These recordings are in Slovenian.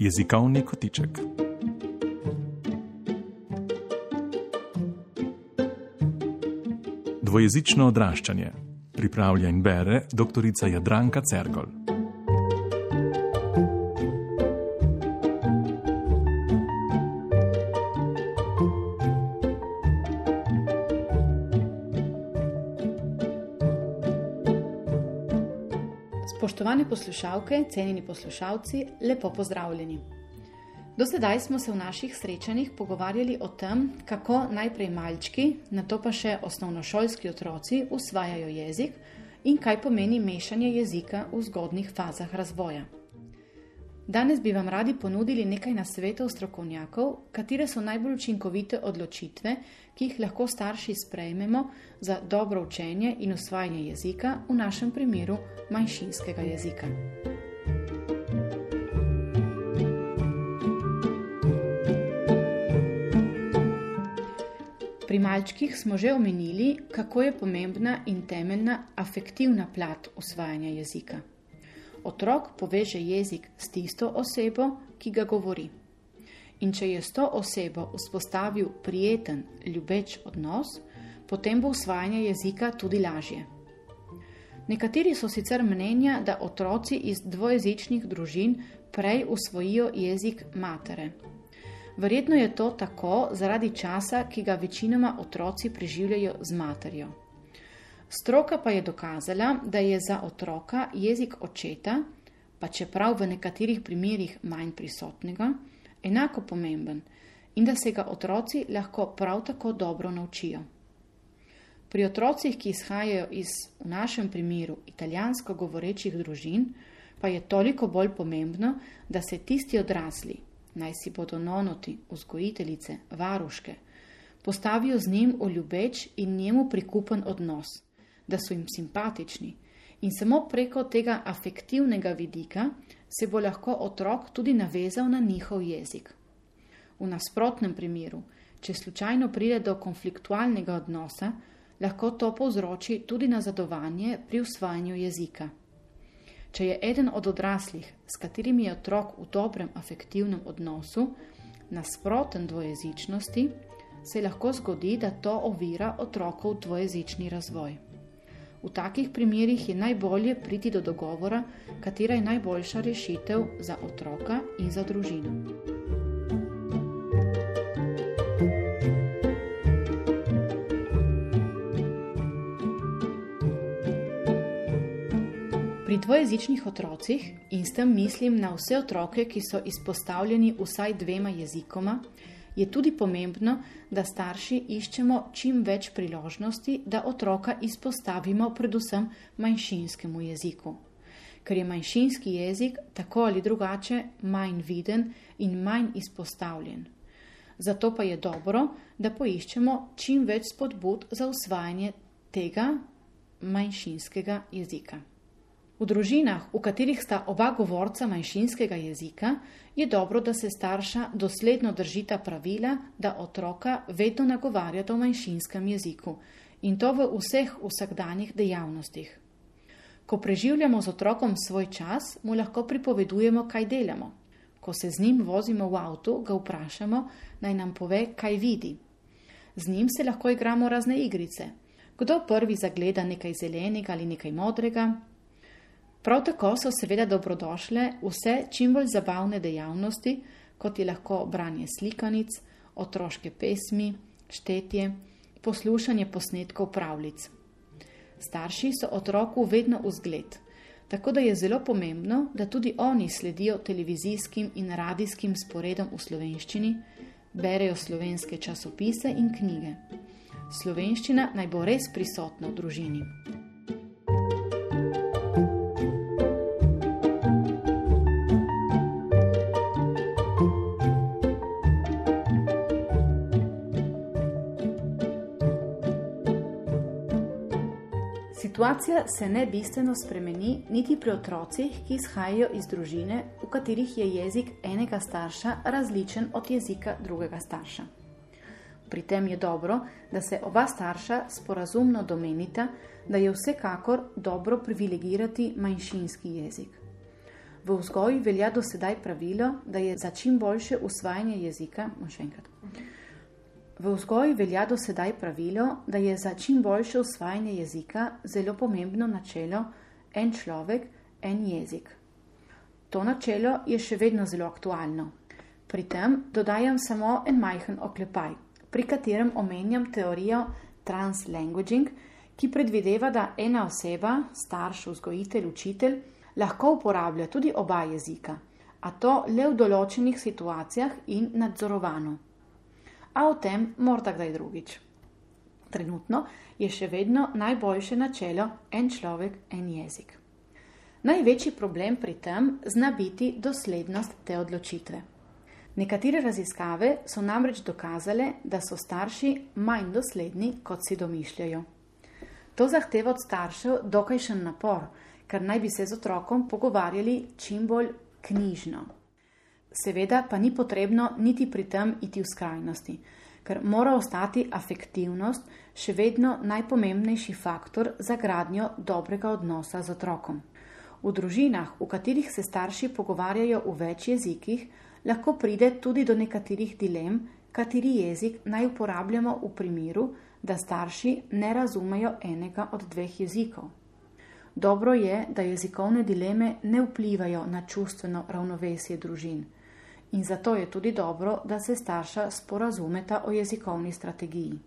Jezikovni kotiček. Dvojezično odraščanje. Pripravlja in bere dr. Jadranka Cergol. Spoštovane poslušalke, cenjeni poslušalci, lepo pozdravljeni. Do sedaj smo se v naših srečanjih pogovarjali o tem, kako najprej malčki, na to pa še osnovnošolski otroci usvajajo jezik in kaj pomeni mešanje jezika v zgodnih fazah razvoja. Danes bi vam radi ponudili nekaj nasvetov strokovnjakov, katere so najbolj učinkovite odločitve, ki jih lahko starši sprejmemo za dobro učenje in usvajanje jezika, v našem primeru manjšinskega jezika. Pri malčkih smo že omenili, kako je pomembna in temeljna afektivna plat usvajanja jezika otrok poveže jezik s tisto osebo, ki ga govori. In če je s to osebo vzpostavil prijeten, ljubeč odnos, potem bo usvajanje jezika tudi lažje. Nekateri so sicer mnenja, da otroci iz dvojezičnih družin prej usvojijo jezik matere. Verjetno je to tako zaradi časa, ki ga večinoma otroci preživljajo z materjo. Stroka pa je dokazala, da je za otroka jezik očeta, pa čeprav v nekaterih primerjih manj prisotnega, enako pomemben in da se ga otroci lahko prav tako dobro naučijo. Pri otrocih, ki izhajajo iz, v našem primeru, italijansko govorečih družin, pa je toliko bolj pomembno, da se tisti odrasli, naj si bodo nonoti, vzgojiteljice, varuške, postavijo z njim v ljubeč in njemu prikupen odnos da so jim simpatični. In samo preko tega afektivnega vidika se bo lahko otrok tudi navezal na njihov jezik. V nasprotnem primeru, če slučajno pride do konfliktualnega odnosa, lahko to povzroči tudi nazadovanje pri usvajanju jezika. Če je eden od odraslih, s katerimi je otrok v dobrem afektivnem odnosu, nasproten dvojezičnosti, se lahko zgodi, da to ovira otrokov dvojezični razvoj. V takih primerjih je najbolje priti do dogovora, katera je najboljša rešitev za otroka in za družino. Pri dvojezičnih otrocih in s tem mislim na vse otroke, ki so izpostavljeni vsaj dvema jezikoma, je tudi pomembno, da starši iščemo čim več priložnosti, da otroka izpostavimo predvsem manjšinskemu jeziku. Ker je manjšinski jezik tako ali drugače manj viden in manj izpostavljen. Zato pa je dobro, da poiščemo čim več spodbud za usvajanje tega manjšinskega jezika. V družinah, v katerih sta oba govorca manjšinskega jezika, je dobro, da se starša dosledno držita pravila, da otroka vedno nagovarjata v manjšinskem jeziku in to v vseh vsakdanjih dejavnostih. Ko preživljamo z otrokom svoj čas, mu lahko pripovedujemo, kaj delamo. Ko se z njim vozimo v avtu, ga vprašamo, naj nam pove, kaj vidi. Z njim se lahko igramo razne igrice. Kdo prvi zagleda nekaj zelenega ali nekaj modrega, Prav tako so seveda dobrodošle vse čim bolj zabavne dejavnosti, kot je lahko branje slikanic, otroške pesmi, štetje, poslušanje posnetkov pravlic. Starši so otroku vedno vzgled, tako da je zelo pomembno, da tudi oni sledijo televizijskim in radijskim sporedom v slovenščini, berejo slovenske časopise in knjige. Slovenščina naj bo res prisotna v družini. Situacija se ne bistveno spremeni niti pri otrocih, ki izhajajo iz družine, v katerih je jezik enega starša različen od jezika drugega starša. Pri tem je dobro, da se oba starša sporazumno domenita, da je vsekakor dobro privilegirati manjšinski jezik. V vzgoji velja do sedaj pravilo, da je za čim boljše usvajanje jezika, še enkrat. V vzgoji velja do sedaj pravilo, da je za čim boljše usvajanje jezika zelo pomembno načelo en človek, en jezik. To načelo je še vedno zelo aktualno. Pri tem dodajam samo en majhen oklepaj, pri katerem omenjam teorijo translanguaging, ki predvideva, da ena oseba, starš, vzgojitelj, učitelj, lahko uporablja tudi oba jezika, a to le v določenih situacijah in nadzorovano. A o tem morda kdaj drugič. Trenutno je še vedno najboljše načelo en človek, en jezik. Največji problem pri tem zna biti doslednost te odločitve. Nekatere raziskave so namreč dokazale, da so starši manj dosledni, kot si domišljajo. To zahteva od staršev dokajšen napor, ker naj bi se z otrokom pogovarjali čim bolj knjižno. Seveda pa ni potrebno niti pri tem iti v skrajnosti, ker mora ostati afektivnost še vedno najpomembnejši faktor za gradnjo dobrega odnosa z otrokom. V družinah, v katerih se starši pogovarjajo v več jezikih, lahko pride tudi do nekaterih dilem, kateri jezik naj uporabljamo v primeru, da starši ne razumejo enega od dveh jezikov. Dobro je, da jezikovne dileme ne vplivajo na čustveno ravnovesje družin in zato je tudi dobro, da se starša sporazumeta o jezikovni strategiji.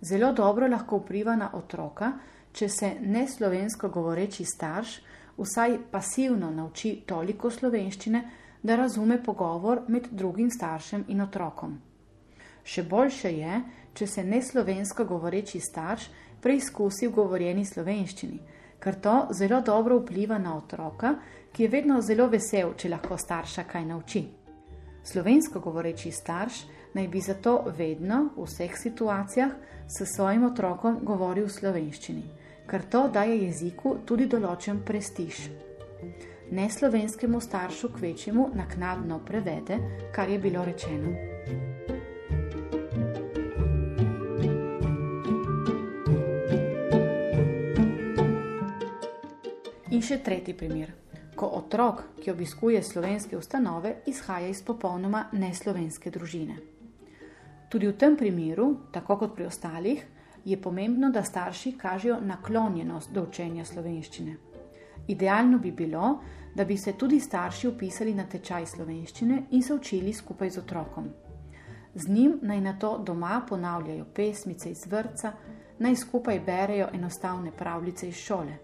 Zelo dobro lahko vpliva na otroka, če se neslovensko govoreči starš vsaj pasivno nauči toliko slovenščine, da razume pogovor med drugim staršem in otrokom. Še boljše je, če se neslovensko govoreči starš preizkusi v govorjeni slovenščini, ker to zelo dobro vpliva na otroka, ki je vedno zelo vesel, če lahko starša kaj nauči. Slovensko govoreči starš naj bi zato vedno, v vseh situacijah, s svojim otrokom govoril v slovenščini, ker to daje jeziku tudi določen prestiž. Neslovenskemu staršu kvečemu naknadno prevede, kar je bilo rečeno. In še tretji primer. Ko otrok, ki obiskuje slovenske ustanove, izhaja iz popolnoma neslovenske družine. Tudi v tem primeru, tako kot pri ostalih, je pomembno, da starši kažejo naklonjenost do učenja slovenščine. Idealno bi bilo, da bi se tudi starši upisali na tečaj slovenščine in se učili skupaj z otrokom. Z njim naj na to doma ponavljajo pesmice iz vrca, naj skupaj berejo enostavne pravljice iz šole.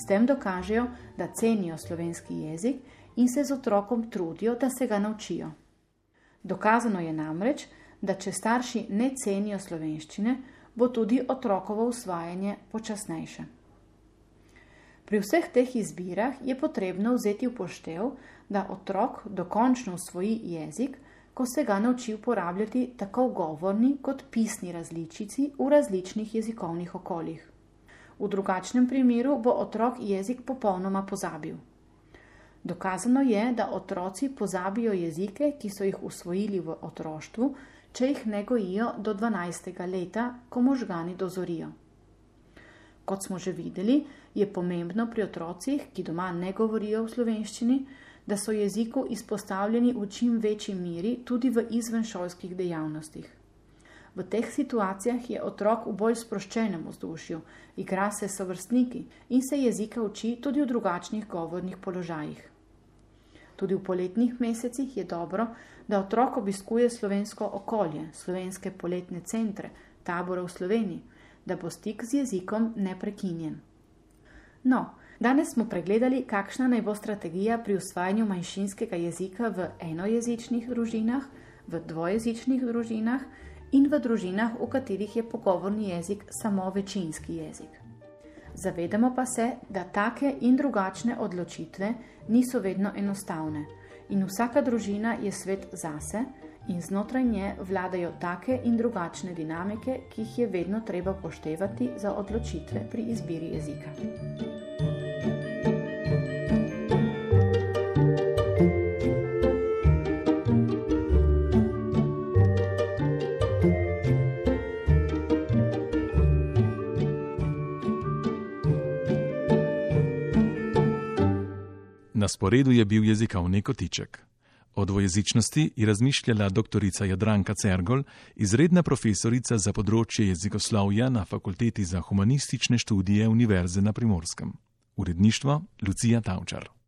S tem dokažejo, da cenijo slovenski jezik in se z otrokom trudijo, da se ga naučijo. Dokazano je namreč, da če starši ne cenijo slovenščine, bo tudi otrokovo usvajanje počasnejše. Pri vseh teh izbirah je potrebno vzeti v poštev, da otrok dokončno usvoji jezik, ko se ga nauči uporabljati tako v govorni kot pisni različici v različnih jezikovnih okoljih. V drugačnem primeru bo otrok jezik popolnoma pozabil. Dokazano je, da otroci pozabijo jezike, ki so jih usvojili v otroštvu, če jih ne gojijo do 12. leta, ko možgani dozorijo. Kot smo že videli, je pomembno pri otrocih, ki doma ne govorijo v slovenščini, da so jeziku izpostavljeni v čim večji miri tudi v izvenšolskih dejavnostih. V teh situacijah je otrok v bolj sproščenem vzdušju, igra se s vrstniki in se jezika uči tudi v drugačnih govornih položajih. Tudi v poletnih mesecih je dobro, da otrok obiskuje slovensko okolje, slovenske poletne centre, tabore v Sloveniji, da bo stik z jezikom neprekinjen. No, danes smo pregledali, kakšna naj bo strategija pri usvajanju manjšinskega jezika v enojezičnih družinah, v dvojezičnih družinah, in v družinah, v katerih je pogovorni jezik samo večinski jezik. Zavedamo pa se, da take in drugačne odločitve niso vedno enostavne in vsaka družina je svet zase in znotraj nje vladajo take in drugačne dinamike, ki jih je vedno treba upoštevati za odločitve pri izbiri jezika. Sporedu je bil jezikovni kotiček. O dvojezičnosti je razmišljala dr. Jadranka Cergol, izredna profesorica za področje jezikoslovja na Fakulteti za humanistične študije Univerze na Primorskem. Uredništvo Lucija Tavčar.